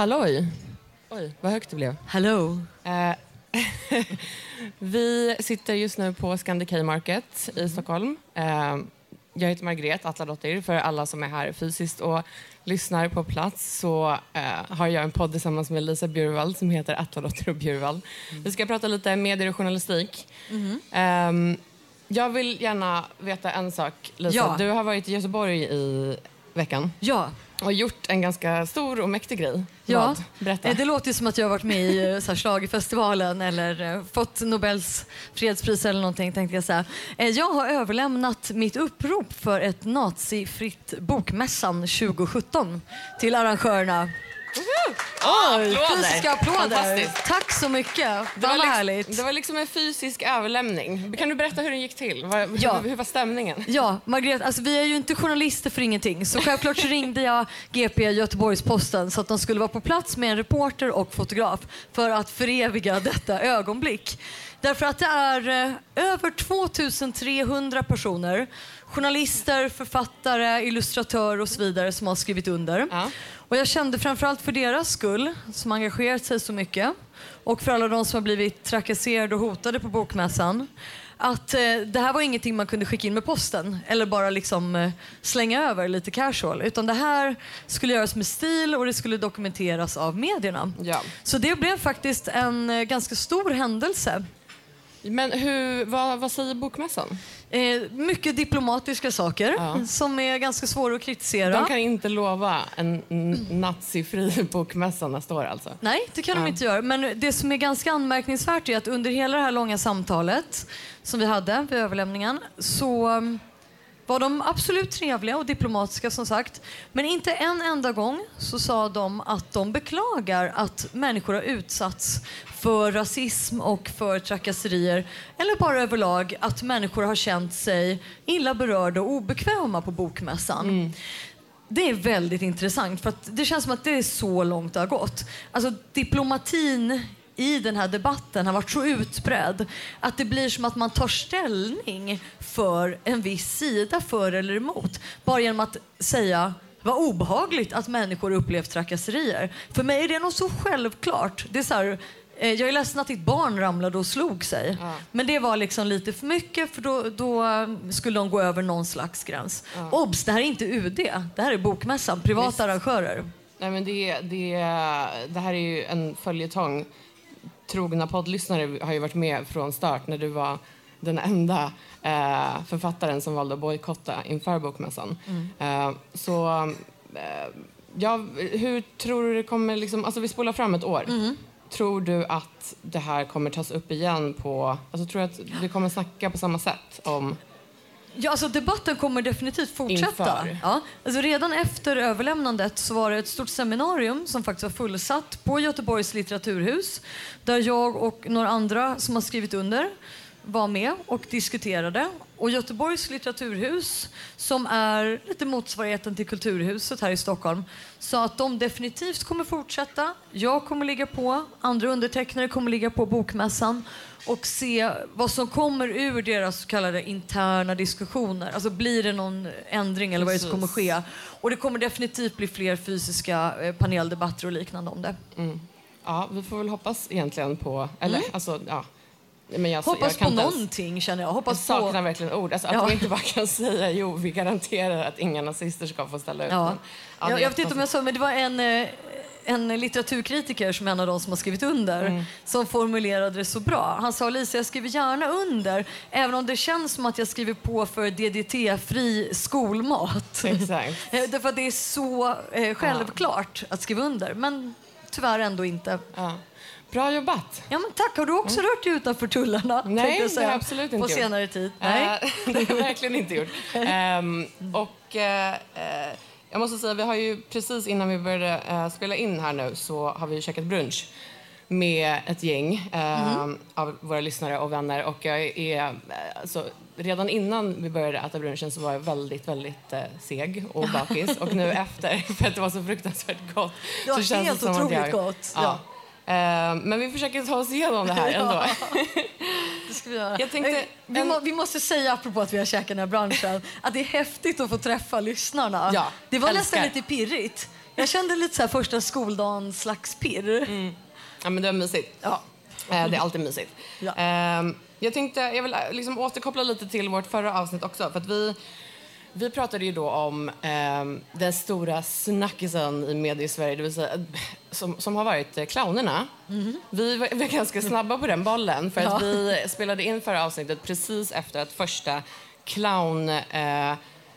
Halloj! Oj, vad högt det blev. Hello. Eh, vi sitter just nu på Scandic Market i Stockholm. Eh, jag heter Margret Atladottir. För alla som är här fysiskt och lyssnar på plats så eh, har jag en podd tillsammans med Lisa Bjurvald som heter Atladottir och Bjurvald. Vi ska prata lite medier och journalistik. Eh, jag vill gärna veta en sak, Lisa. Ja. Du har varit i Göteborg i veckan Ja. och gjort en ganska stor och mäktig grej. Ja, Vad? Berätta. Eh, det låter som att jag har varit med i eh, schlagerfestivalen eller eh, fått Nobels fredspris eller någonting tänkte jag säga. Jag har överlämnat mitt upprop för ett nazifritt Bokmässan 2017 till arrangörerna. Oj, fysiska applåder. Tack så mycket. Det var, liksom, härligt. det var liksom en fysisk överlämning. Kan du berätta hur den gick till? Vad, Ja. hur, hur var stämningen? Ja, Margret, alltså vi är ju inte journalister för ingenting. Så självklart så ringde jag GP Göteborgs-Posten så att de skulle vara på plats med en reporter och fotograf för att föreviga detta ögonblick. Därför att det är eh, över 2300 personer, journalister, författare, illustratörer och så vidare som har skrivit under. Ja. Och jag kände framförallt för deras skull, som engagerat sig så mycket, och för alla de som har blivit trakasserade och hotade på bokmässan, att eh, det här var ingenting man kunde skicka in med posten eller bara liksom eh, slänga över lite casual. Utan det här skulle göras med stil och det skulle dokumenteras av medierna. Ja. Så det blev faktiskt en eh, ganska stor händelse. Men hur, vad, vad säger bokmässan? Eh, mycket diplomatiska saker Ja. som är ganska svåra att kritisera. De kan inte lova en nazifri bokmässa nästa år alltså? Nej, det kan de Ja. inte göra. Men det som är ganska anmärkningsvärt är att under hela det här långa samtalet som vi hade vid överlämningen så var de absolut trevliga och diplomatiska som sagt. Men inte en enda gång så sa de att de beklagar att människor har utsatts för rasism och för trakasserier. Eller bara överlag att människor har känt sig illa berörda och obekväma på bokmässan. Det är väldigt intressant för att det känns som att det är så långt det har gått. Alltså diplomatin i den här debatten har varit så utbredd att det blir som att man tar ställning för en viss sida, för eller emot. Bara genom att säga vad obehagligt att människor upplevt trakasserier. För mig är det nog så självklart. Det är så här, eh, jag är ledsen att ditt barn ramlade och slog sig. Men det var liksom lite för mycket för då, då eh, skulle de gå över någon slags gräns. Obs, det här är inte UD. Det här är Bokmässan, privata Visst. arrangörer. Nej, men det, det, det här är ju en följetong. Trogna poddlyssnare har ju varit med från start när du var den enda eh, författaren som valde att bojkotta inför bokmässan. Eh, så eh, ja, hur tror du det kommer... Liksom, alltså vi spolar fram ett år. Tror du att det här kommer tas upp igen på... Alltså tror du att vi kommer snacka på samma sätt om... Ja, alltså debatten kommer definitivt fortsätta. Inför. Ja, alltså redan efter överlämnandet så var det ett stort seminarium som faktiskt var fullsatt på Göteborgs litteraturhus där jag och några andra som har skrivit under var med och diskuterade. Och Göteborgs litteraturhus, som är lite motsvarigheten till Kulturhuset här i Stockholm, sa att de definitivt kommer fortsätta. Jag kommer ligga på, andra undertecknare kommer ligga på bokmässan och se vad som kommer ur deras så kallade interna diskussioner. Alltså blir det någon ändring eller vad det som kommer ske? Och det kommer definitivt bli fler fysiska eh, paneldebatter och liknande om det. Ja, vi får väl hoppas egentligen på... Eller, Mm. alltså, ja. Men jag, Hoppas jag kan på ens- någonting känner jag. Jag Hoppas saknar på... verkligen ord. Alltså, att Ja. de inte bara kan säga jo, vi garanterar att inga nazister ska få ställa ut. Ja. Men- ja, jag, jag vet inte om jag sa, men det var en, eh, en litteraturkritiker som en av de som har skrivit under Mm. som formulerade det så bra. Han sa Lisa, jag skriver gärna under även om det känns som att jag skriver på för DDT-fri skolmat. Exakt. Eh, Därför att det är så eh, självklart att skriva under, men tyvärr ändå inte. Ja. Bra jobbat. Ja, men tack. Har du också rört dig utanför tullarna? Mm. Nej, det har jag absolut På inte gjort. senare tid? Nej. Eh, det har jag verkligen inte gjort. Ehm, och eh, eh, jag måste säga, vi har ju precis innan vi började spela in här nu så har vi käkat brunch med ett gäng eh, av våra lyssnare och vänner. Och jag är, alltså, redan innan vi började äta brunchen så var jag väldigt, väldigt seg och bakis. och nu efter, för att det var så fruktansvärt gott. Det var så känns helt som att otroligt jag, gott. Ja. Eh, men vi försöker ta oss igenom det här ändå. Det ska vi göra. Jag tänkte- vi, må, vi måste säga, apropå att vi har käkat den här branschen, att det är häftigt att få träffa lyssnarna. Ja, det var älskar. nästan lite pirrigt. Jag kände lite så här första skoldagen slags pirr. Ja, men det var mysigt. Ja. Eh, det är alltid mysigt. Ja. Ehm, jag tänkte, jag vill eh, liksom återkoppla lite till vårt förra avsnitt också. För att vi, vi pratade ju då om ehm, den stora snackisen i medie-Sverige, det vill säga, eh, som, som har varit eh, clownerna. Vi var, var ganska snabba på den bollen för att vi spelade in förra avsnittet precis efter att första clown... Eh,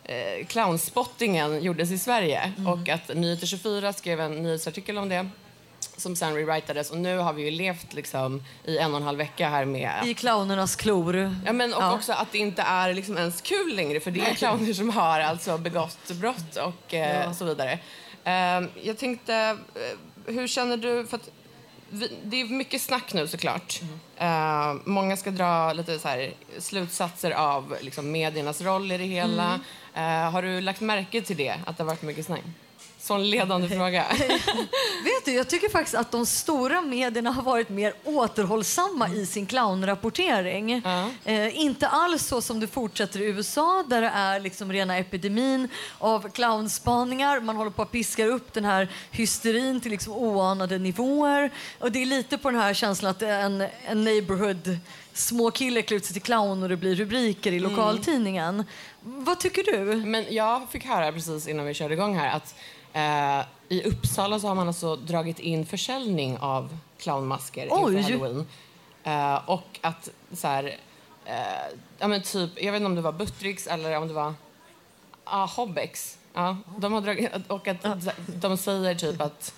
eh, clownspottingen gjordes i Sverige. Och att Nyheter 24 skrev en nyhetsartikel om det som sen rewritades och nu har vi ju levt liksom i en och en halv vecka här med I clownernas klor. Ja, men och Ja. också att det inte är liksom ens kul längre för det är clowner som har alltså begått brott och eh, så vidare. Ehm, jag tänkte, eh, hur känner du? För att vi, det är mycket snack nu såklart. Ehm, många ska dra lite så här, slutsatser av liksom, mediernas roll i det hela. Eh, har du lagt märke till det, att det har varit mycket snack? Sån ledande fråga. Vet du, jag tycker faktiskt att de stora medierna har varit mer återhållsamma i sin clownrapportering. Eh, inte alls så som det fortsätter i USA där det är liksom rena epidemin av clownspaningar. Man håller på att piska upp den här hysterin till liksom oanade nivåer. Och det är lite på den här känslan att en, en neighborhood små kille klär ut sig till clown och det blir rubriker i lokaltidningen. Vad tycker du? Men jag fick höra precis innan vi körde igång här att eh, i Uppsala så har man alltså dragit in försäljning av clownmasker Oj. inför halloween. Eh, och att så här, eh, ja men typ, jag vet inte om det var Buttricks eller om det var ah, Hobbex. Ja, de har dragit, och att de säger typ att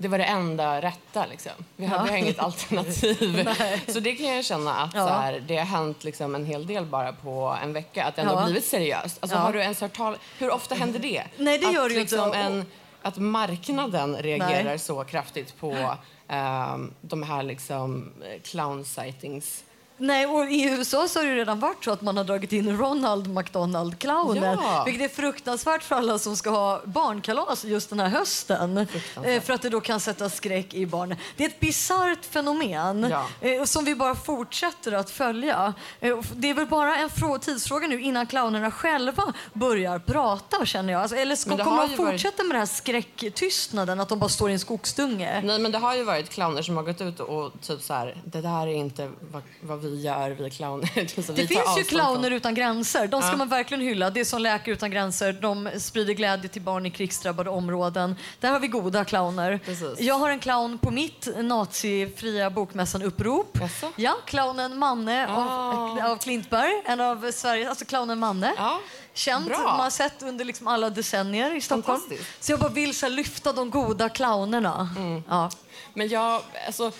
det var det enda rätta. Liksom. Vi, har inget alternativ. så det kan jag känna att Ja. så här, det har hänt liksom en hel del bara på en vecka. Att det ändå Ja. har blivit seriöst. Alltså, Ja. Har du ens hört tal Hur ofta händer det? Nej, det att, gör det ju liksom inte. En, att marknaden reagerar Nej. så kraftigt på ehm, de här liksom, clown sightings. Nej, och i USA så har det redan varit så att man har dragit in Ronald McDonald-clownen. Ja. Vilket är fruktansvärt för alla som ska ha barnkalas just den här hösten. Eh, för att det då kan sätta skräck i barnen. Det är ett bisarrt fenomen Ja. eh, som vi bara fortsätter att följa. Eh, det är väl bara en frå- tidsfråga nu innan clownerna själva börjar prata känner jag. Alltså, eller ska, kommer de ju varit- fortsätta med den här skräcktystnaden att de bara står i en skogsdunge? Nej, men det har ju varit clowner som har gått ut och typ så här, det där är inte vad, vad vi gör, vi clowner. Det finns ju clowner från- utan gränser. De ska Ja. man verkligen hylla. Det är som Läkare utan gränser. De sprider glädje till barn i krigsdrabbade områden. Där har vi goda clowner. Precis. Jag har en clown på mitt nazifria bokmässan-upprop. Ja, clownen Manne av, av Klintberg. En av Sveriges, alltså clownen Manne. Ja, Känd, bra. man har sett under liksom alla decennier i Stockholm. Så jag bara vill så lyfta de goda clownerna. Mm. Ja. Men jag, alltså,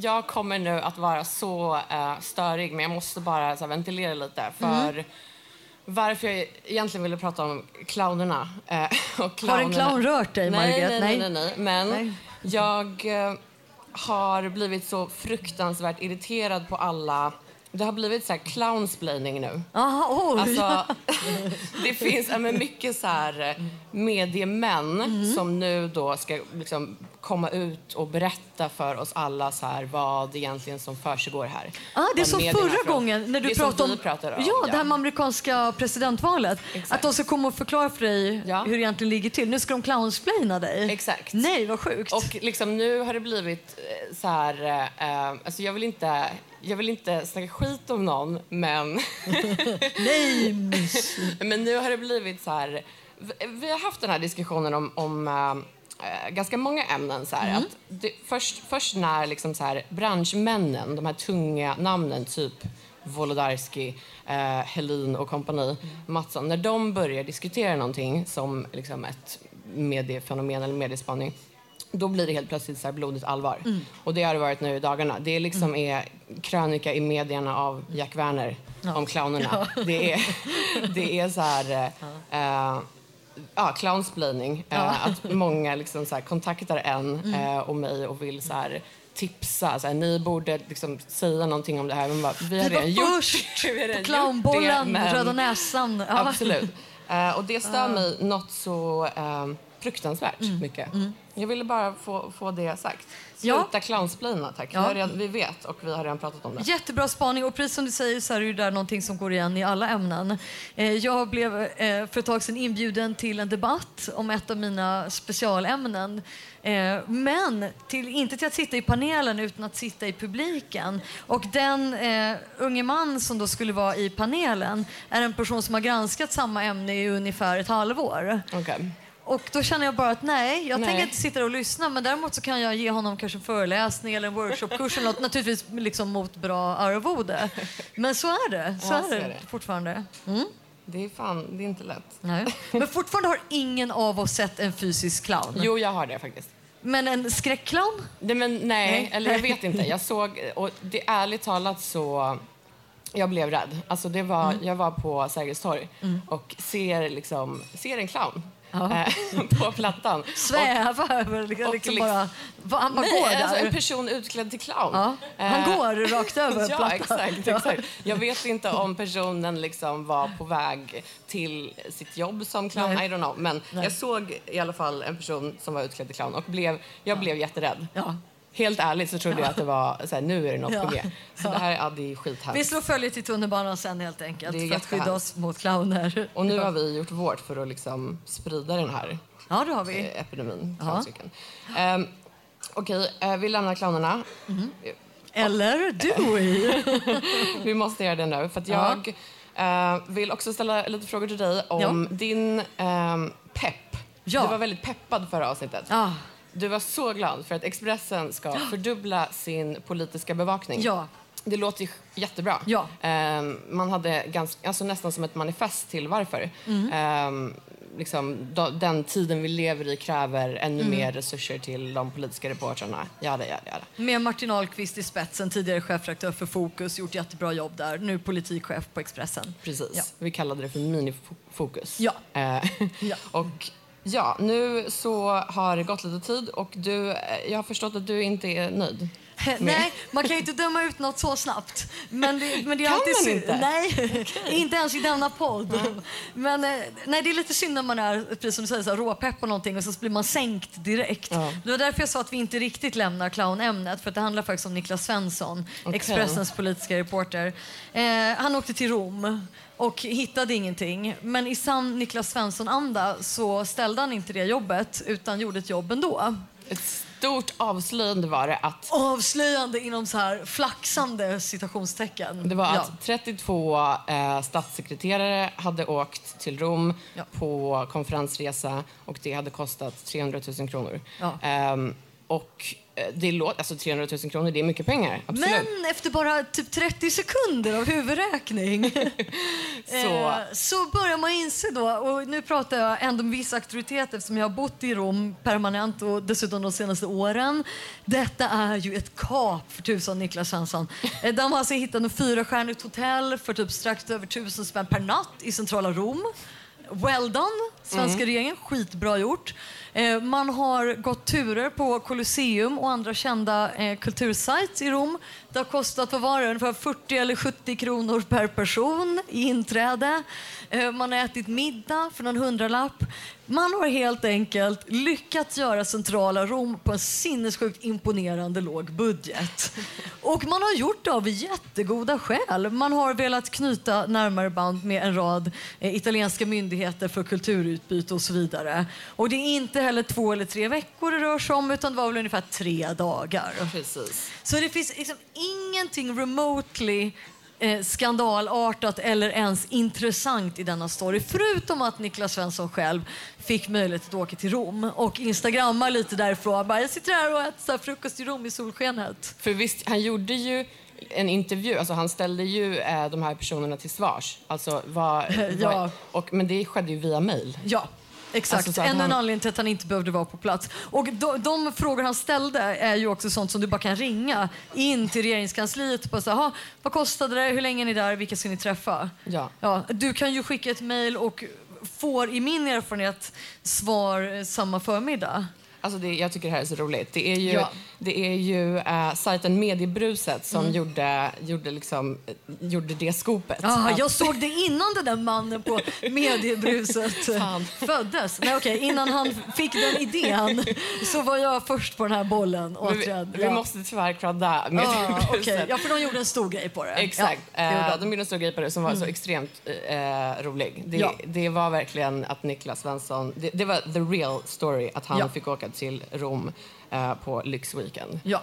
jag kommer nu att vara så uh, störig, men jag måste bara så här, ventilera lite. För Mm. varför jag egentligen ville prata om clownerna. eh, och Har en clownerna. clown rört dig, nej, Margaret? nej, nej, nej, nej. Men Nej. jag eh, har blivit så fruktansvärt irriterad på alla... Det har blivit så här clownsplaining nu. Aha, oj. Alltså, det finns ja, men mycket så här, eh, mediemän Mm. som nu då ska liksom komma ut och berätta för oss alla så här, vad egentligen som försiggår här. Ah, det är som förra gången när du pratade om, vi pratar om. ja, det här med amerikanska presidentvalet. Exakt. Att de ska komma och förklara för dig Ja. hur det egentligen ligger till. Nu ska de clownsplaina dig. Exakt. Nej, vad sjukt. Och liksom nu har det blivit eh, så här... Eh, alltså jag vill inte jag vill inte snacka skit om någon, men... Nej! men nu har det blivit så här... Vi, har haft den här diskussionen om, om äh, ganska många ämnen. Så här, att det, först, först när liksom så här, branschmännen, de här tunga namnen, typ Wolodarski, eh, Helin och kompani, Mattsson, när de börjar diskutera någonting som liksom ett mediefenomen eller mediespaning, då blir det helt plötsligt så här blodigt allvar. Och det har det varit nu i dagarna. Det liksom är krönika i medierna av Jack Werner om clownerna. Det, är, det är så här... Eh, ja, clownsplaining. Eh, att många liksom så kontaktar en eh, och mig och vill så här tipsa. Så här, ni borde liksom säga någonting om det här. Men bara, vi har Vi var redan gjort först redan på gjort clownbollen, det, men- röda näsan. Ja. Absolut. Eh, och det stör mig något så eh, fruktansvärt Mm. mycket. Jag ville bara få, få det sagt. Ja. Sluta clownsplina, tack. Ja. Vi, redan, vi vet och vi har redan pratat om det. Jättebra spaning och precis som du säger så är det där någonting som går igen i alla ämnen. Eh, Jag blev eh, för ett tag sedan inbjuden till en debatt om ett av mina specialämnen. Eh, Men till, inte till att sitta i panelen utan att sitta i publiken. Och den unge man som då skulle vara i panelen är en person som har granskat samma ämne i ungefär ett halvår. Okej. Och då känner jag bara att nej, jag Nej. tänker inte sitta och lyssna men däremot så kan jag ge honom kanske en föreläsning eller en workshopkurs eller något, naturligtvis liksom mot bra arvode. Men så är det, så Ja, är det, fortfarande. Mm. Det är fan, det är inte lätt. Nej. Men fortfarande har ingen av oss sett en fysisk clown. Jo, jag har det faktiskt. Men en skräckclown? Nej, men, nej, Nej. eller jag vet inte. Jag såg, och det ärligt talat så... Jag blev rädd. Alltså det var, Mm. Jag var på Sergels torg och ser, liksom, ser en clown eh, på plattan. Och- Sväva över, liksom, liksom bara... Han bara Nej, går där. alltså en person utklädd till clown. ja. Han Eh, går rakt över Ja, plattan. exakt, exakt. Jag vet inte om personen liksom var på väg till sitt jobb som clown. Nej. I don't know. Men Nej. jag såg i alla fall en person som var utklädd till clown och blev, jag blev jätterädd. Ja. Helt ärligt så trodde jag att det var så här, nu är det något Ja. på G. Så det här ja, det är Vi skithemskt. slår följe till tunnelbanan sen helt enkelt Det är för att skydda oss mot clowner. Och nu har vi gjort vårt för att liksom sprida den här Ja, det har vi. eh, epidemin, Ja. Um, Okej, eh, vi lämnar clownerna. Eller Dewey. Vi måste göra det nu. För att jag eh, vill också ställa lite frågor till dig om Ja. din ehm, pepp. Ja. Du var väldigt peppad förra avsnittet. Ah. Du var så glad för att Expressen ska fördubbla sin politiska bevakning. Ja. Det låter ju jättebra. Ja. Ehm, man hade ganska, alltså nästan som ett manifest till varför. Mm. Ehm, liksom, då, den tiden vi lever i kräver ännu Mm. mer resurser till de politiska reportrarna. Jada, jada, jada. Med Martin Ahlqvist i spetsen, tidigare chefredaktör för Fokus, gjort jättebra jobb där. Nu politikchef på Expressen. Precis. Ja. Vi kallade det för minifokus. Ja. Eh, Ja. och ja, nu så har det gått lite tid och du, eh, jag har förstått att du inte är nöjd. Nej, man kan ju inte döma ut något så snabbt. Men det, men det är Kan alltid man synd. inte? Nej, inte ens i denna podd. Men eh, nej, det är lite synd när man är precis som du säger, så här, råpepp på någonting och så blir man sänkt direkt. Ja. Det var därför jag sa att vi inte riktigt lämnar clownämnet. För det handlar faktiskt om Niklas Svensson, Okej. Expressens politiska reporter. Eh, han åkte till Rom och hittade ingenting. Men i sann Niklas Svensson-anda så ställde han inte det jobbet utan gjorde ett jobb ändå. Ett stort avslöjande var det att Avslöjande inom så här flaxande citationstecken. det var Ja. att 32 eh, statssekreterare hade åkt till Rom Ja. på konferensresa och det hade kostat 300 000 kronor. Ja. Ehm, och det låter, alltså 300 000 kronor, det är mycket pengar. Absolut. Men efter bara typ 30 sekunder av huvudräkning Så- eh, så börjar man inse då, och nu pratar jag ändå med viss auktoritet eftersom jag har bott i Rom permanent och dessutom de senaste åren. Detta är ju ett kap för tusan Niklas Svensson. Eh, De har alltså hittat ett fyrastjärnigt hotell för typ strax över tusen spänn per natt i centrala Rom. Well done, svenska regeringen. Skitbra gjort. Eh, man har gått turer på Colosseum och andra kända eh, kultursites i Rom. Det har kostat, vad var det, ungefär 40 eller 70 kronor per person i inträde. Eh, man har ätit middag för någon hundralapp. Man har helt enkelt lyckats göra centrala Rom på en sinnessjukt imponerande låg budget. Och man har gjort det av jättegoda skäl. Man har velat knyta närmare band med en rad eh, italienska myndigheter för utbyte och så vidare. Och det är inte heller två eller tre veckor det rör sig om utan det var väl ungefär tre dagar. Precis. Så det finns liksom ingenting remotely eh, skandalartat eller ens intressant i denna story. Förutom att Niklas Svensson själv fick möjlighet att åka till Rom och instagramma lite därifrån. Bara, jag sitter här och äter frukost i Rom i solskenet. För visst, han gjorde ju en intervju, alltså han ställde ju eh, de här personerna till svars. Alltså, vad, Ja. vad, och, men det skedde ju via mail. Ja, exakt. Alltså, Ännu en anledning till att han inte behövde vara på plats. Och de, de frågor han ställde är ju också sånt som du bara kan ringa in till regeringskansliet och säga, "Ha, vad kostade det, hur länge är ni där, vilka ska ni träffa? Ja. Ja, du kan ju skicka ett mejl och får i min erfarenhet svar eh, samma förmiddag. Alltså det, jag tycker det här är så roligt. Det är ju, Ja. det är ju eh, sajten Mediebruset som gjorde, gjorde, liksom, eh, gjorde det skopet. Ah, Att- jag såg det innan den där mannen på mediebruset eh, föddes. Nej, okej, innan han fick den idén så var jag först på den här bollen. Men vi, återigen. vi Ja. måste tyvärr credda Ah, Mediebruset. okej. Ja, för de gjorde en stor grej på det. Exakt. Ja, eh, de. de gjorde en stor grej på det som var så extremt eh, rolig. Det, det var verkligen att Niklas Svensson... Det, det var the real story, att han fick åka till Rom eh, på lyxweekend. Ja.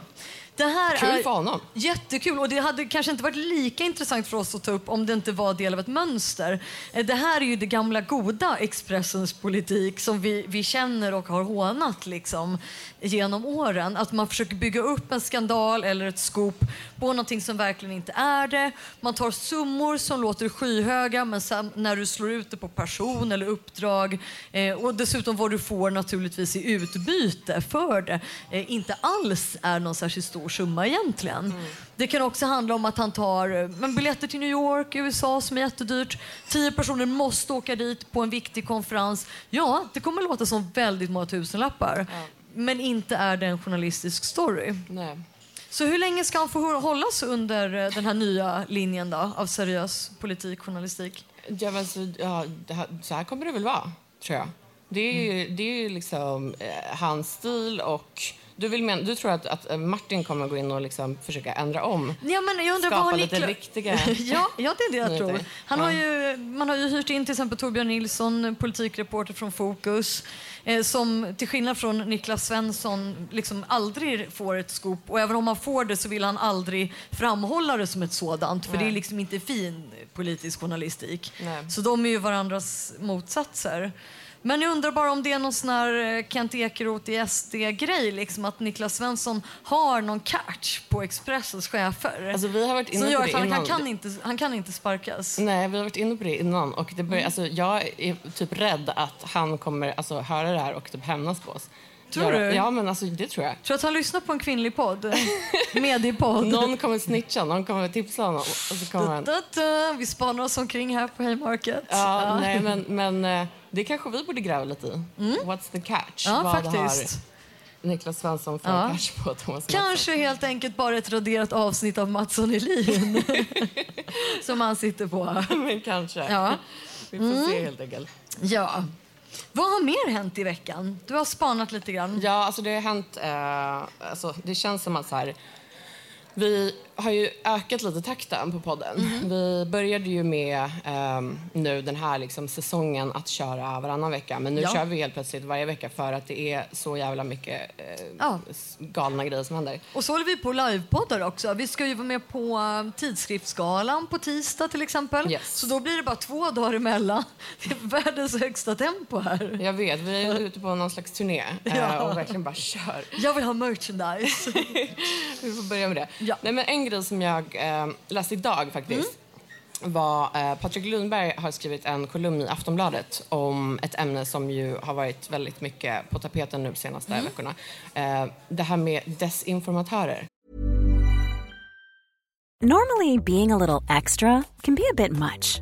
Det här Kul är för honom. Jättekul. Och det hade kanske inte varit lika intressant för oss att ta upp om det inte var del av ett mönster. Eh, Det här är ju det gamla goda Expressens politik som vi, vi känner och har hånat liksom, genom åren. Att man försöker bygga upp en skandal eller ett scoop på någonting som verkligen inte är det. Man tar summor som låter skyhöga men sen när du slår ut det på person eller uppdrag eh, och dessutom vad du får naturligtvis i utbyte för det eh, inte alls är någon särskilt stor summa egentligen. Det kan också handla om att han tar eh, men biljetter till New York, USA som är jättedyrt. Tio personer måste åka dit på en viktig konferens. Ja, det kommer låta som väldigt många tusenlappar. Men inte är det en journalistisk story. Nej. Så hur länge ska han få hå- hållas under eh, den här nya linjen då, av seriös politikjournalistik? Ja, men så, ja, här, så här kommer det väl vara, tror jag. Det är ju, Mm. det är liksom eh, hans stil och... Du, vill men, du tror att, att eh, Martin kommer gå in och liksom försöka ändra om? Ja, men jag undrar Skapa vad har lite Nikla- riktiga ja, ja, det är det jag tror. Han har Ja. ju, man har ju hyrt in till exempel Torbjörn Nilsson, politikreporter från Fokus, eh, som till skillnad från Niklas Svensson liksom aldrig får ett scoop. Och även om han får det så vill han aldrig framhålla det som ett sådant, för det är liksom inte fin politisk journalistik. Nej. Så de är ju varandras motsatser. Men jag undrar bara om det är någon sån här eh, Kent Ekeroth i SD-grej, liksom att Niklas Svensson har någon catch på Expressens chefer. Alltså, vi har varit inne på det han, han, innan. kan inte, han kan inte sparkas. Nej, vi har varit inne på det innan. Och det börjar, Mm. alltså, jag är typ rädd att han kommer alltså, höra det här och typ hämnas på oss. Tror du? Ja, men alltså, det tror jag. Tror du att han lyssnar på en kvinnlig podd? Mediepodd. Någon kommer snitcha, någon kommer tipsa honom. Och så kommer han... Vi spanar oss omkring här på Haymarket. Ja, nej, men, men eh, det kanske vi borde gräva lite i. What's the catch? Mm. Ja, Vad faktiskt. har Niklas Svensson för Ja. catch på Thomas Mattsson? Kanske helt enkelt bara ett raderat avsnitt av Mattsson Elin som han sitter på. men kanske. Ja. Mm. Vi får se helt enkelt. ja. Vad har mer hänt i veckan? Du har spanat lite grann. Ja, alltså det har hänt... Eh, alltså, det känns som att så här, vi har ju ökat lite takten på podden. Mhm. Vi började ju med ehm, nu den här liksom, säsongen att köra varannan vecka. Men nu Ja. kör vi helt plötsligt varje vecka för att det är så jävla mycket eh, Ja. galna grejer som händer. Och så håller vi på livepoddar också. Vi ska ju vara med på uh, Tidskriftsgalan på tisdag till exempel. Yes. Så då blir det bara två dagar emellan. Det är världens högsta tempo här. Jag vet, vi är ute på någon slags turné eh, Ja. och verkligen bara kör. Jag vill ha merchandise. Vi får börja med det. Nej, men en grej som jag eh, läste idag faktiskt var eh, Patrik Lundberg har skrivit en kolumn i Aftonbladet om ett ämne som ju har varit väldigt mycket på tapeten nu de senaste veckorna. Eh, det här med desinformatörer. Normally, being a little extra can be a bit much,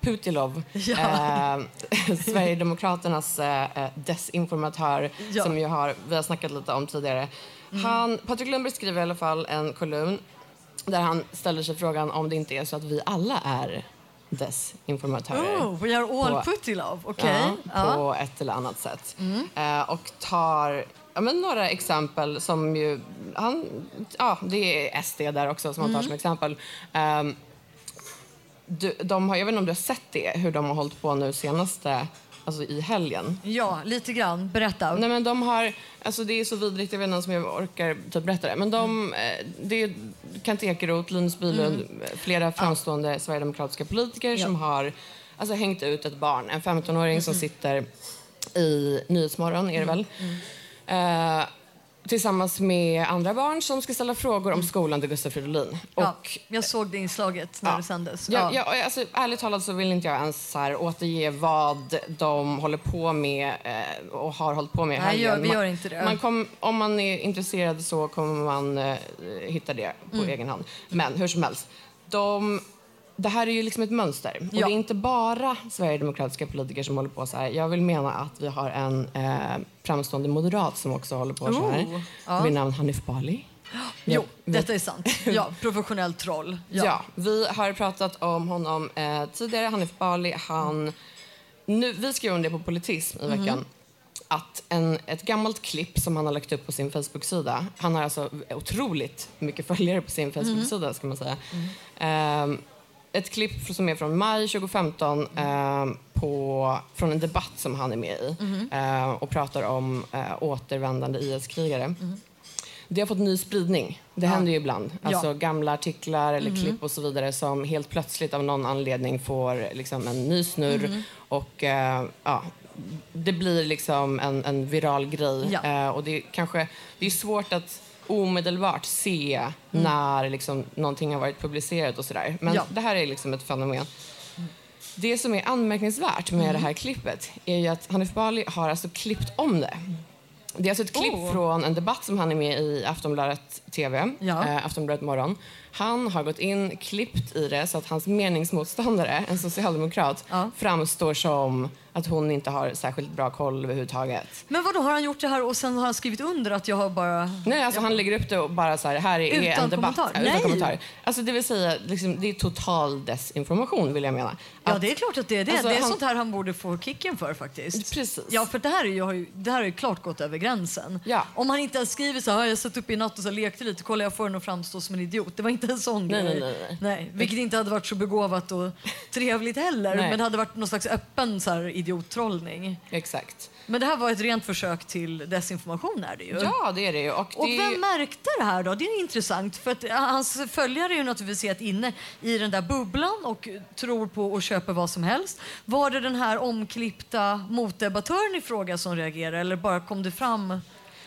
Putilov, eh, Sverigedemokraternas eh, desinformatör Ja. som ju har, vi har snackat lite om tidigare. Han, Patrik Lundberg skriver i alla fall en kolumn där han ställer sig frågan om det inte är så att vi alla är desinformatörer. Oh, we are all På- Putilov. Okej. Ja, Ja. på ett eller annat sätt. Eh, och tar ja, men några exempel som ju... Han, ja, det är SD där också som han tar som exempel. Ehm, du, de har, jag vet inte om du har sett det, hur de har hållit på nu senaste, alltså i helgen. ja, lite grann. Berätta. Nej men de har, alltså det är så vidrigt, jag vet inte om jag orkar typ berätta det. Men de, eh, det är Kent Ekeroth, Linus Bylund, flera framstående sverigedemokratiska politiker som har alltså, hängt ut ett barn, en 15-åring som sitter i Nyhetsmorgon, är det väl. Eh, tillsammans med andra barn som ska ställa frågor om skolan till Gustav Fridolin. ja, Och jag såg det inslaget när Ja. det sändes. Ja, ja, alltså, ärligt talat så vill inte jag ens så här, återge vad de håller på med eh, och har hållit på med Nej, helgen. gör- vi gör inte det. Man kom, om man är intresserad så kommer man eh, hitta det på Mm. egen hand. Men hur som helst, de, det här är ju liksom ett mönster. Och Ja. det är inte bara sverigedemokratiska politiker som håller på så här. Jag vill mena att vi har en eh, framstående moderat som också håller på så här. Oh, ja. Vid namn Hanif Bali. Jo, Ja, detta är sant. Ja, professionell troll. Ja. vi har pratat om honom eh, tidigare. Hanif Bali, han... Nu, vi skrev om det på Politism i veckan. Att en, ett gammalt klipp som han har lagt upp på sin Facebook-sida. Han har alltså otroligt mycket följare på sin Facebook-sida, ska man säga. Ehm, ett klipp som är från maj 2015 ehm, på, från en debatt som han är med i ehm, och pratar om eh, återvändande IS-krigare. Det har fått ny spridning. Det händer ju ibland. Alltså Ja. gamla artiklar eller klipp och så vidare som helt plötsligt av någon anledning får liksom en ny snurr. Och eh, ja, det blir liksom en, en viral grej. Ja. Eh, och det är kanske det är svårt att omedelbart se när liksom någonting har varit publicerat och sådär. Men Ja. det här är liksom ett fenomen. Det som är anmärkningsvärt med det här klippet är ju att Hanif Bali har alltså klippt om det. Det är alltså ett klipp Oh. från en debatt som han är med i Aftonbladet TV, Ja. eh, Aftonbladet Morgon. Han har gått in, klippt i det så att hans meningsmotståndare, en socialdemokrat, Ja. framstår som att hon inte har särskilt bra koll överhuvudtaget. Men vad då har han gjort det här och sen har han skrivit under att jag har bara... Nej, alltså han lägger upp det och bara så här, här är Utan en debatt. kommentar? Ja, Utan Nej. kommentar. Alltså det vill säga, liksom, det är total desinformation vill jag mena. Ja, Att- det är klart att det är det. Alltså, det är han- sånt här han borde få kicken för faktiskt. Precis. Ja, för det här, är ju, det här ju klart gått över gränsen. Ja. Om han inte ens skriver så här, jag satt upp i natt och så lekte lite, kolla jag får den att framstå som en idiot. Det var inte en sån Nej, grej. nej, nej, nej. vilket inte hade varit så begåvat och trevligt heller. Nej. Men hade varit någon slags öppen så här, idiottrollning. Exakt. Men det här var ett rent försök till desinformation är det ju. Ja, det är det ju. Och, Och det ju- vem märkte det här då? Det är intressant. För att hans följare är ju naturligtvis helt inne i den där bubblan och tror på och köper vad som helst. Var det den här omklippta motdebattören i fråga som reagerade eller bara kom det fram?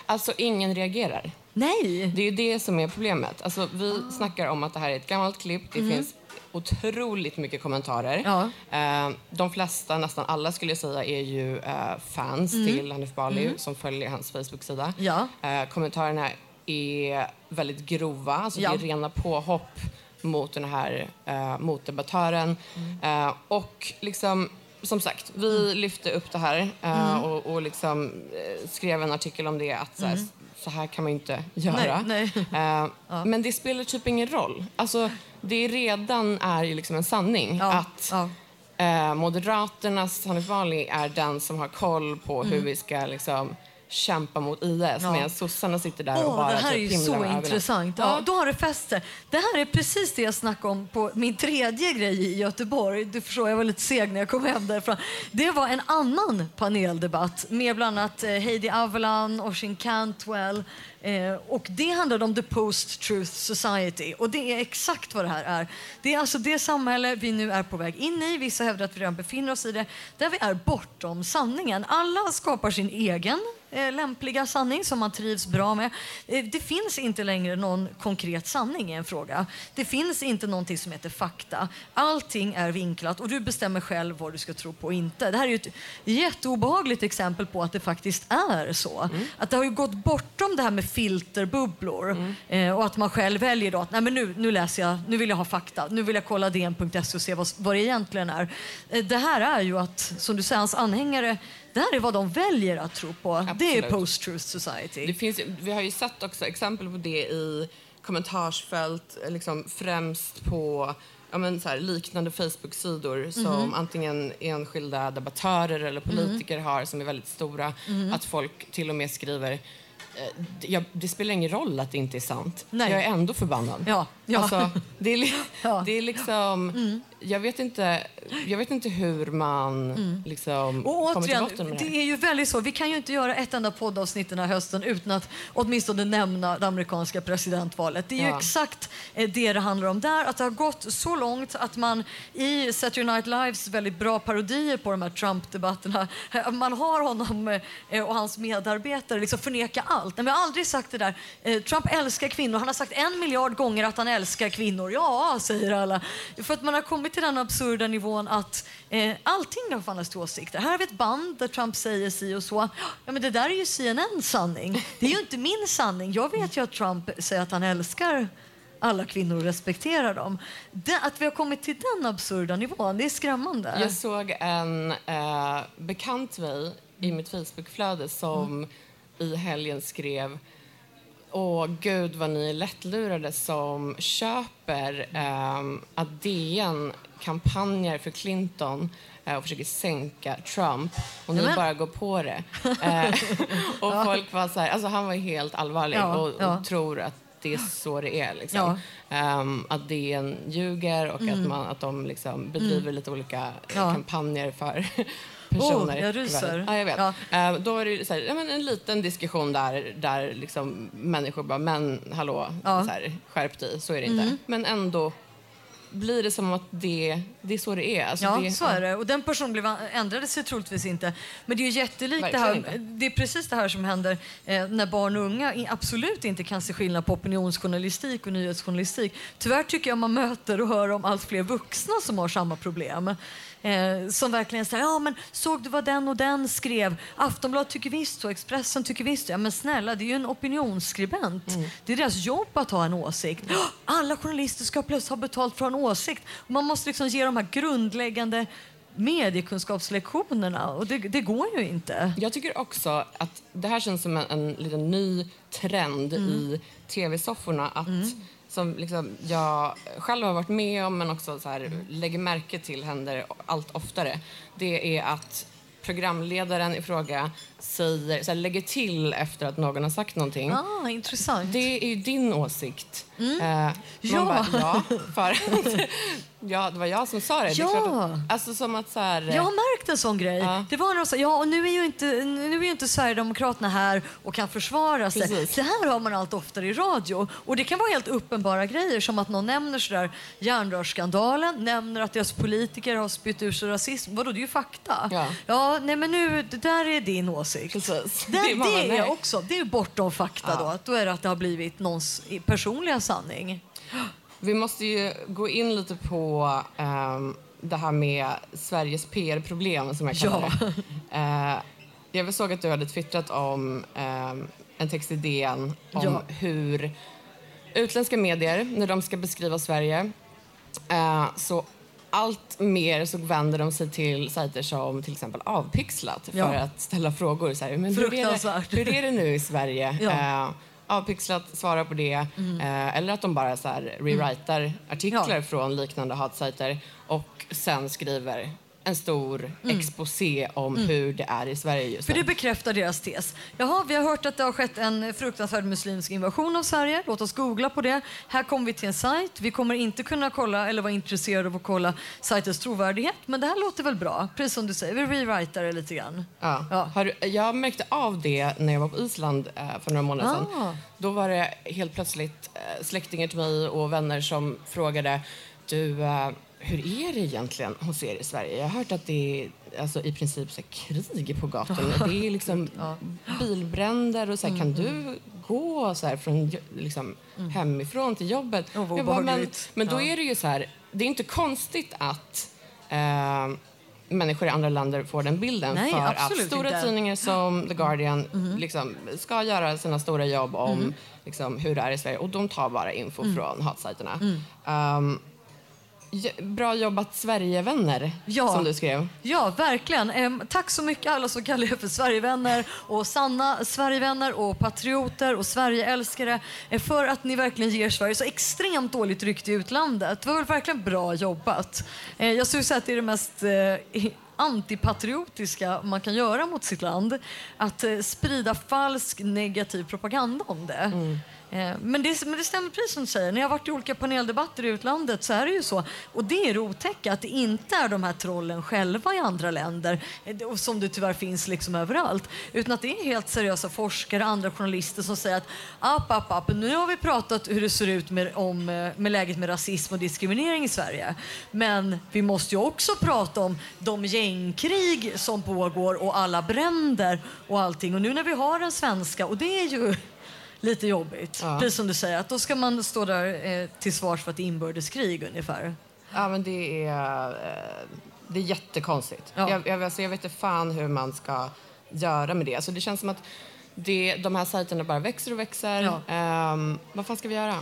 Alltså ingen reagerar. Nej! Det är det som är problemet. Alltså, vi snackar om att det här är ett gammalt klipp. Det finns otroligt mycket kommentarer. Ja. Eh, de flesta, nästan alla skulle jag säga, är ju eh, fans till Hanif Bali som följer hans Facebook-sida. Ja. Eh, kommentarerna är väldigt grova. Alltså Ja. Det är rena påhopp mot den här uh, motdebattören. Mm. Eh, och liksom, som sagt, vi lyfte upp det här eh, Mm. och, och liksom, eh, skrev en artikel om det. Att så här, så här kan man ju inte göra. Nej, Eh, Men det spelar typ ingen roll. Alltså, det redan är ju liksom en sanning Ja, att ja. eh, Moderaternas Hanif Bali är den som har koll på hur vi ska liksom, kämpa mot IS. Ja. medan sossarna sitter där och Åh, bara det här är typ ju himlar så intressant. Ja, då har det fäst sig. Det här är precis det jag snackade om på min tredje grej i Göteborg. Du förstår, jag var lite seg när jag kom hem därifrån. Det var en annan paneldebatt med bland annat eh, Heidi Avalan, Oisin Cantwell. Eh, och det handlade om the post-truth society. Och det är exakt vad det här är. Det är alltså det samhälle vi nu är på väg in i. Vissa hävdar att vi redan befinner oss i det. Där vi är bortom sanningen. Alla skapar sin egen eh, lämpliga sanning som man trivs bra med. Eh, det finns inte längre någon konkret sanning i en fråga. Det finns inte någonting som heter fakta. Allting är vinklat och du bestämmer själv vad du ska tro på och inte. Det här är ju ett jätteobehagligt exempel på att det faktiskt är så. Att det har ju gått bortom det här med filterbubblor eh, och att man själv väljer då att Nej, men nu, nu läser jag, nu vill jag ha fakta, nu vill jag kolla DN.se och se vad, vad det egentligen är. Eh, det här är ju att, som du säger, hans anhängare det här är vad de väljer att tro på. Det är Absolut. post-truth society. Det finns, vi har ju sett också exempel på det i kommentarsfält, eh, liksom främst på ja, men så här, liknande Facebook-sidor som antingen enskilda debattörer eller politiker har som är väldigt stora. Att folk till och med skriver eh, det- ja, det spelar ingen roll att det inte är sant. Nej. Jag är ändå förbannad. Ja, ja. Alltså, det, är Ja. det är liksom... Jag, vet inte, jag vet inte hur man liksom Och kommer till återigen, botten med det det här. är ju väldigt så. Vi kan ju inte göra ett enda poddavsnitt den här hösten utan att åtminstone nämna det amerikanska presidentvalet. Det är ju Ja. exakt eh, det det handlar om där. Att det har gått så långt att man i Saturday Night Lives väldigt bra parodier på de här Trump-debatterna, man har honom eh, och hans medarbetare liksom förneka allt. Men vi har aldrig sagt det där. Eh, Trump älskar kvinnor. Han har sagt en miljard gånger att han älskar kvinnor. Ja, säger alla. För att man har kommit till den absurda nivån att eh, allting har till åsikter. Här har vi ett band där Trump säger si och så. Ja, men det där är ju CNNs sanning. Det är ju inte min sanning. Jag vet ju att Trump säger att han älskar alla kvinnor och respekterar dem. Det, att vi har kommit till den absurda nivån, det är skrämmande. Jag såg en eh, bekant mig i mitt Facebookflöde som i helgen skrev Åh gud vad ni är lättlurade som köper ehm, att DN kampanjer för Clinton eh, och försöker sänka Trump och ni Nämen. bara går på det. Eh, och folk var så här, alltså han var helt allvarlig Ja, och, och ja. tror att det är så det är. Liksom. Ja. Ehm, att DN ljuger och att, man, att de liksom bedriver lite olika eh, Ja. kampanjer för personer. Oh, jag ryser. Ja, jag vet. Ja. Ehm, då var det så här, ja, men en liten diskussion där, där liksom människor bara, men hallå, Ja. Mm. så här, skärp dig, så är det inte. Men ändå blir det som att det, det är så det är. Alltså Ja, det, så är det. Och den personen blev, ändrade sig troligtvis inte. Men det är jättelikt det här. inte. Det är precis det här som händer eh, när barn och unga absolut inte kan se skillnad på opinionsjournalistik och nyhetsjournalistik. Tyvärr tycker jag man möter och hör om allt fler vuxna som har samma problem. Eh, som verkligen säger, ja men såg du vad den och den skrev? Aftonbladet tycker visst så, Expressen tycker visst så. Ja men snälla, det är ju en opinionsskribent. Det är deras jobb att ha en åsikt. Alla journalister ska plötsligt ha betalt för en åsikt. Man måste liksom ge de här grundläggande mediekunskapslektionerna och det, det går ju inte. Jag tycker också att det här känns som en, en liten ny trend Mm. i tv-sofforna. Att, Som liksom jag själv har varit med om men också så här, lägger märke till händer allt oftare. Det är att programledaren i fråga säger, så här, lägger till efter att någon har sagt någonting. Ah, intressant. Det är ju din åsikt. Eh, Mm. Ja. Bara, ja, för att, ja, det var jag som sa det. det Ja. klart att, alltså som att så här, Jag har märkt en sån grej. Ja. Det var någon ja, och nu är ju inte, nu är ju inte Sverigedemokraterna här och kan försvara sig. Precis. Det här hör man allt oftare i radio. Och det kan vara helt uppenbara grejer som att någon nämner sådär järnrörsskandalen, nämner att deras politiker har spytt ur sig rasism. Vadå, det är ju fakta. Ja. ja nej men nu, det där är din åsikt. Precis. Det, Det det, är nej. också, det är bortom fakta då. Då är det att det har blivit någons personliga sanning. Vi måste ju gå in lite på ehm, det här med Sveriges PR-problem, som jag kallar det. Eh, jag såg att du hade twittrat om ehm, en text i DN om Ja. hur utländska medier, när de ska beskriva Sverige, eh, så allt mer så vänder de sig till sajter som till exempel Avpixlat för Ja. att ställa frågor. Så här, men hur, är det, hur är det nu i Sverige? Ja. Mm. Avpixlat svarar på det. Eh, eller att de bara så här, rewritar artiklar Ja. från liknande hatsajter och sen skriver en stor exposé om hur det är i Sverige just För nu. det bekräftar deras tes. Jaha, vi har hört att det har skett en fruktansvärd muslimsk invasion av Sverige. Låt oss googla på det. Här kommer vi till en sajt. Vi kommer inte kunna kolla eller vara intresserade av att kolla sajtens trovärdighet. Men det här låter väl bra? Precis som du säger, vi rewritar det lite grann. Ja. Ja. Har, jag märkte av det när jag var på Island eh, för några månader sedan. Ah. Då var det helt plötsligt eh, släktingar till mig och vänner som frågade du, eh, hur är det egentligen hos er i Sverige? Jag har hört att det är alltså, i princip så krig på gatorna. Det är liksom bilbränder och så här, kan du gå så här, från liksom, hemifrån till jobbet? Jag bara, men, men då är det ju så här, det är inte konstigt att eh, människor i andra länder får den bilden. Nej, för att stora inte. tidningar som The Guardian Mm. liksom, ska göra sina stora jobb om liksom, hur det är i Sverige. Och de tar bara info Mm. från hatsajterna. Um, bra jobbat Sverigevänner, Ja. som du skrev. Ja, verkligen. Ehm, tack så mycket alla som kallar er för Sverigevänner och sanna Sverigevänner och patrioter och Sverigeälskare eh, för att ni verkligen ger Sverige så extremt dåligt rykte i utlandet. Det var väl verkligen bra jobbat. Eh, jag skulle säga att det är det mest eh, antipatriotiska man kan göra mot sitt land. Att eh, sprida falsk negativ propaganda om det. Eh, Eh, men det, men det stämmer precis som du säger. När jag har varit i olika paneldebatter i utlandet så är det ju så. Och det är det otäcka, att det inte är de här trollen själva i andra länder, eh, som det tyvärr finns liksom överallt. Utan att det är helt seriösa forskare, och andra journalister som säger att app, app, app, nu har vi pratat hur det ser ut med, om, eh, med läget med rasism och diskriminering i Sverige. Men vi måste ju också prata om de gängkrig som pågår och alla bränder och allting. Och nu när vi har en svenska, och det är ju lite jobbigt. Ja. Precis som du säger, att då ska man stå där eh, till svars för ett inbördeskrig ungefär. Ja, men det är, eh, det är jättekonstigt. Ja. Jag, jag, alltså, jag vet inte fan hur man ska göra med det. Alltså, det känns som att det, de här sajterna bara växer och växer. Ja. Ehm, vad fan ska vi göra?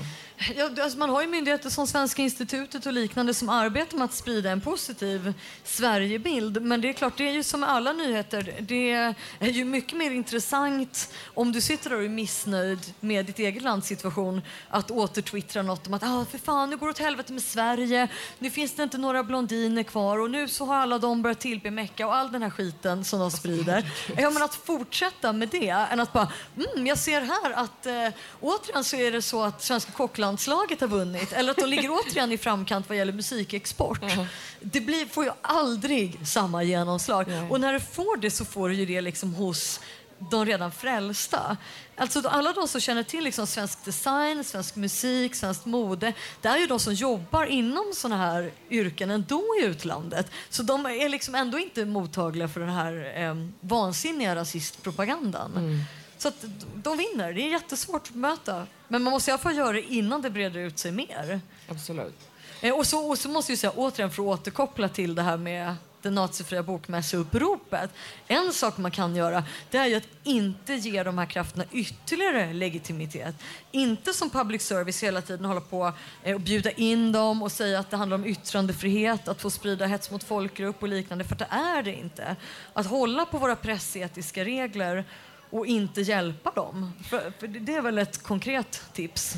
Ja, alltså man har ju myndigheter som Svenska institutet och liknande som arbetar med att sprida en positiv Sverigebild. Men det är klart, det är ju som med alla nyheter. Det är ju mycket mer intressant om du sitter där och är missnöjd med ditt eget lands situation att återtwittra något om att ah, för fan, nu går det åt helvete med Sverige. Nu finns det inte några blondiner kvar och nu så har alla de börjat tillbe Mecka och all den här skiten som de sprider. Ja, men att fortsätta med det än att bara, mm, jag ser här att eh, återigen så är det så att svenska kocklandslaget har vunnit eller att de ligger återigen i framkant vad gäller musikexport. Det blir, får ju aldrig samma genomslag. Och när du får det så får du ju det liksom hos de redan frälsta. Alltså alla de som känner till liksom svensk design, svensk musik, svenskt mode, det är ju de som jobbar inom såna här yrken ändå i utlandet. Så de är liksom ändå inte mottagliga för den här eh, vansinniga rasistpropagandan. Så att de vinner. Det är jättesvårt att bemöta. Men man måste i alla fall göra det innan det breder ut sig mer. Absolut. Eh, Och så, och så måste jag säga återigen för att återkoppla till det här med det nazifria bokmässeuppropet. En sak man kan göra det är ju att inte ge de här krafterna ytterligare legitimitet. Inte som public service hela tiden hålla på eh, och bjuda in dem och säga att det handlar om yttrandefrihet, att få sprida hets mot folkgrupp och liknande, för det är det inte. Att hålla på våra pressetiska regler och inte hjälpa dem. För, för det är väl ett konkret tips.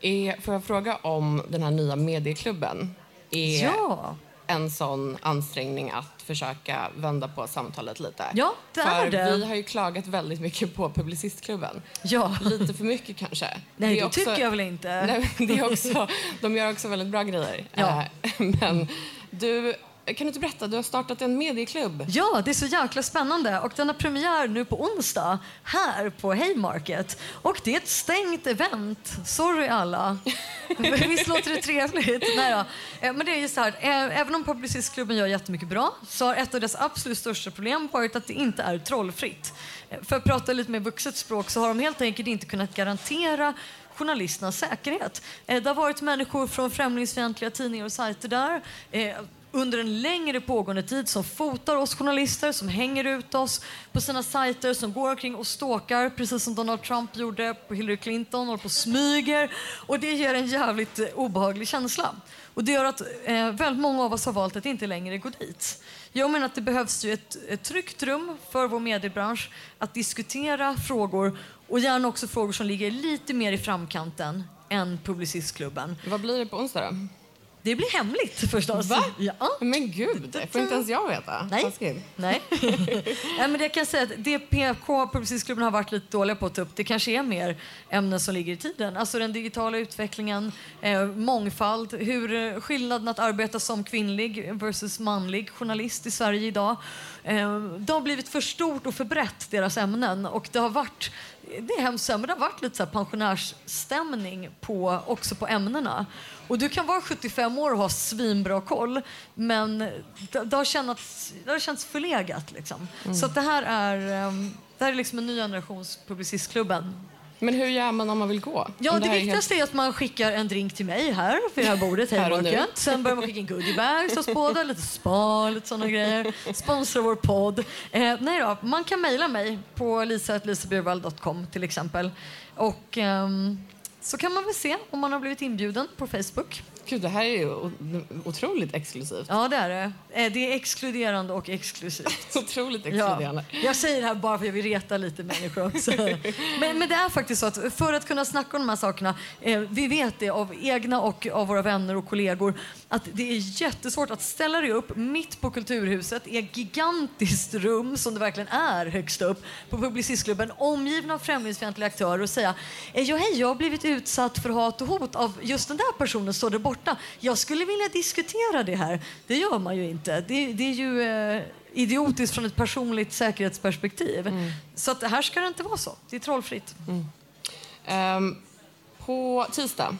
Är, får jag fråga om den här nya medieklubben är Ja. en sån ansträngning att försöka vända på samtalet lite? Ja, det för är det. vi har ju klagat väldigt mycket på Publicistklubben. Ja. Lite för mycket kanske. Nej, är det tycker jag väl inte. Nej, det är också, de gör också väldigt bra grejer. Ja. Eh, Men du kan du inte berätta? Du har startat en medieklubb. Ja, det är så jäkla spännande. Och den har premiär nu på onsdag här på Haymarket. Och det är ett stängt event. Sorry alla. Visst låter det trevligt? Nej då. Eh, Men det är ju så här, eh, även om Publicistklubben gör jättemycket bra så har ett av dess absolut största problem varit att det inte är trollfritt. Eh, För att prata lite mer vuxet språk så har de helt enkelt inte kunnat garantera journalisternas säkerhet. Det har varit människor från främlingsfientliga tidningar och sajter där under en längre pågående tid som fotar oss journalister, som hänger ut oss på sina sajter, som går omkring och stalkar precis som Donald Trump gjorde på Hillary Clinton och på smyger. Och det ger en jävligt eh, obehaglig känsla. Och det gör att eh, väldigt många av oss har valt att inte längre gå dit. Jag menar att det behövs ju ett, ett tryggt rum för vår mediebransch att diskutera frågor och gärna också frågor som ligger lite mer i framkanten än Publicistklubben. Vad blir det på onsdag då? Det blir hemligt förstås. Va? Ja. Men gud, det får inte ens jag veta. Nej. Taskigt. Nej. Nej, men det jag kan säga att det PK Publicistklubben har varit lite dåliga på att ta upp, det kanske är mer ämnen som ligger i tiden. Alltså den digitala utvecklingen, eh, mångfald, hur eh, skillnaden att arbeta som kvinnlig versus manlig journalist i Sverige idag. Eh, det har blivit för stort och för brett, deras ämnen. Och det har varit, det är hemskt men det har varit lite så pensionärsstämning på, också på ämnena. Och du kan vara 75 år och ha svinbra koll, men det, det, har, känts, det har känts förlegat. Liksom. Så att det här är, ehm, det här är liksom en ny generations Publicistklubben. Men hur gör man om man vill gå? Ja, Om det, här är viktigaste är att man skickar en drink till mig här, vid det här bordet, Här och nu. Sen börjar man skicka in goodiebags hos båda, lite spa, lite sådana grejer. Sponsra vår podd. Eh, nej då, man kan mejla mig på lisa.lisabjurvall.com till exempel. Och ehm, så kan man väl se om man har blivit inbjuden på Facebook. Gud, det här är ju otroligt exklusivt. Ja, det är det. Eh, det är exkluderande och exklusivt. Otroligt Ja. exkluderande. Jag säger det här bara för att jag vill reta lite människor också. men, men det är faktiskt så att för att kunna snacka om de här sakerna, eh, vi vet det av egna och av våra vänner och kollegor, att det är jättesvårt att ställa dig upp mitt på Kulturhuset i ett gigantiskt rum som det verkligen är högst upp på Publicistklubben omgiven av främlingsfientliga aktörer och säga eh, ja, hej, jag har blivit utsatt för hat och hot av just den där personen står där borta. Jag skulle vilja diskutera det här. Det gör man ju inte. Det, det är ju eh, idiotiskt från ett personligt säkerhetsperspektiv. Så att här ska det inte vara så. Det är trollfritt. Ehm, på tisdag,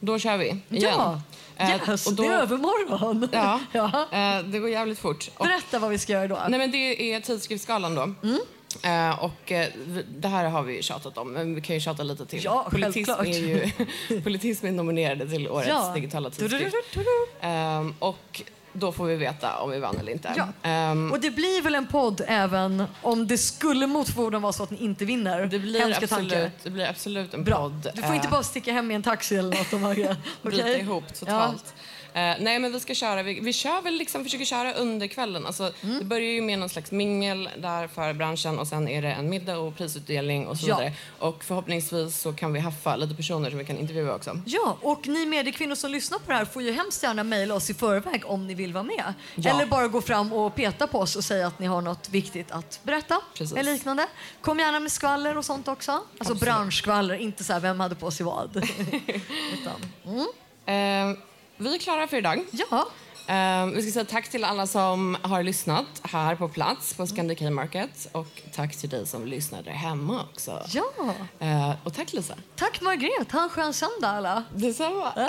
då kör vi igen. Ja, Eh, yes, och då- det är övermorgon. Ja, ja. eh, det går jävligt fort. Berätta vad vi ska göra då. nej, men det är tidskriftsgalan då. Mm. Eh, och eh, det här har vi tjatat om, men vi kan ju tjata lite till. Ja, politism, självklart. är ju, politism är nominerade till årets Ja. digitala tidskrift. Ehm, och då får vi veta om vi vann eller inte. Ja. Ehm, Och det blir väl en podd även om det skulle mot förmodan vara så att ni inte vinner? det, blir Hemska absolut, det blir absolut en Bra. podd. Du får inte Eh, bara sticka hem i en taxi eller något. Bryta ihop totalt. Eh, nej, men vi ska köra, vi, vi kör väl liksom, försöker köra under kvällen. Alltså, Mm. Det börjar ju med någon slags mingel där för branschen och sen är det en middag och prisutdelning och så Ja. vidare. Och förhoppningsvis så kan vi haffa lite personer som vi kan intervjua också. Ja, och ni mediekvinnor som lyssnar på det här får ju hemskt gärna mejla oss i förväg om ni vill vara med. Ja. Eller bara gå fram och peta på oss och säga att ni har något viktigt att berätta. Precis. Eller liknande. Kom gärna med skvaller och sånt också. Alltså Absolut. branschskvaller, inte så här vem hade på sig vad. Utan, Eh, vi är klara för idag. ja, Eh, vi ska säga tack till alla som har lyssnat här på plats på Scandic Market och tack till dig som lyssnade hemma också. ja. Eh, och tack Lisa. Tack Margret, ha en skön söndag alla. Detsamma.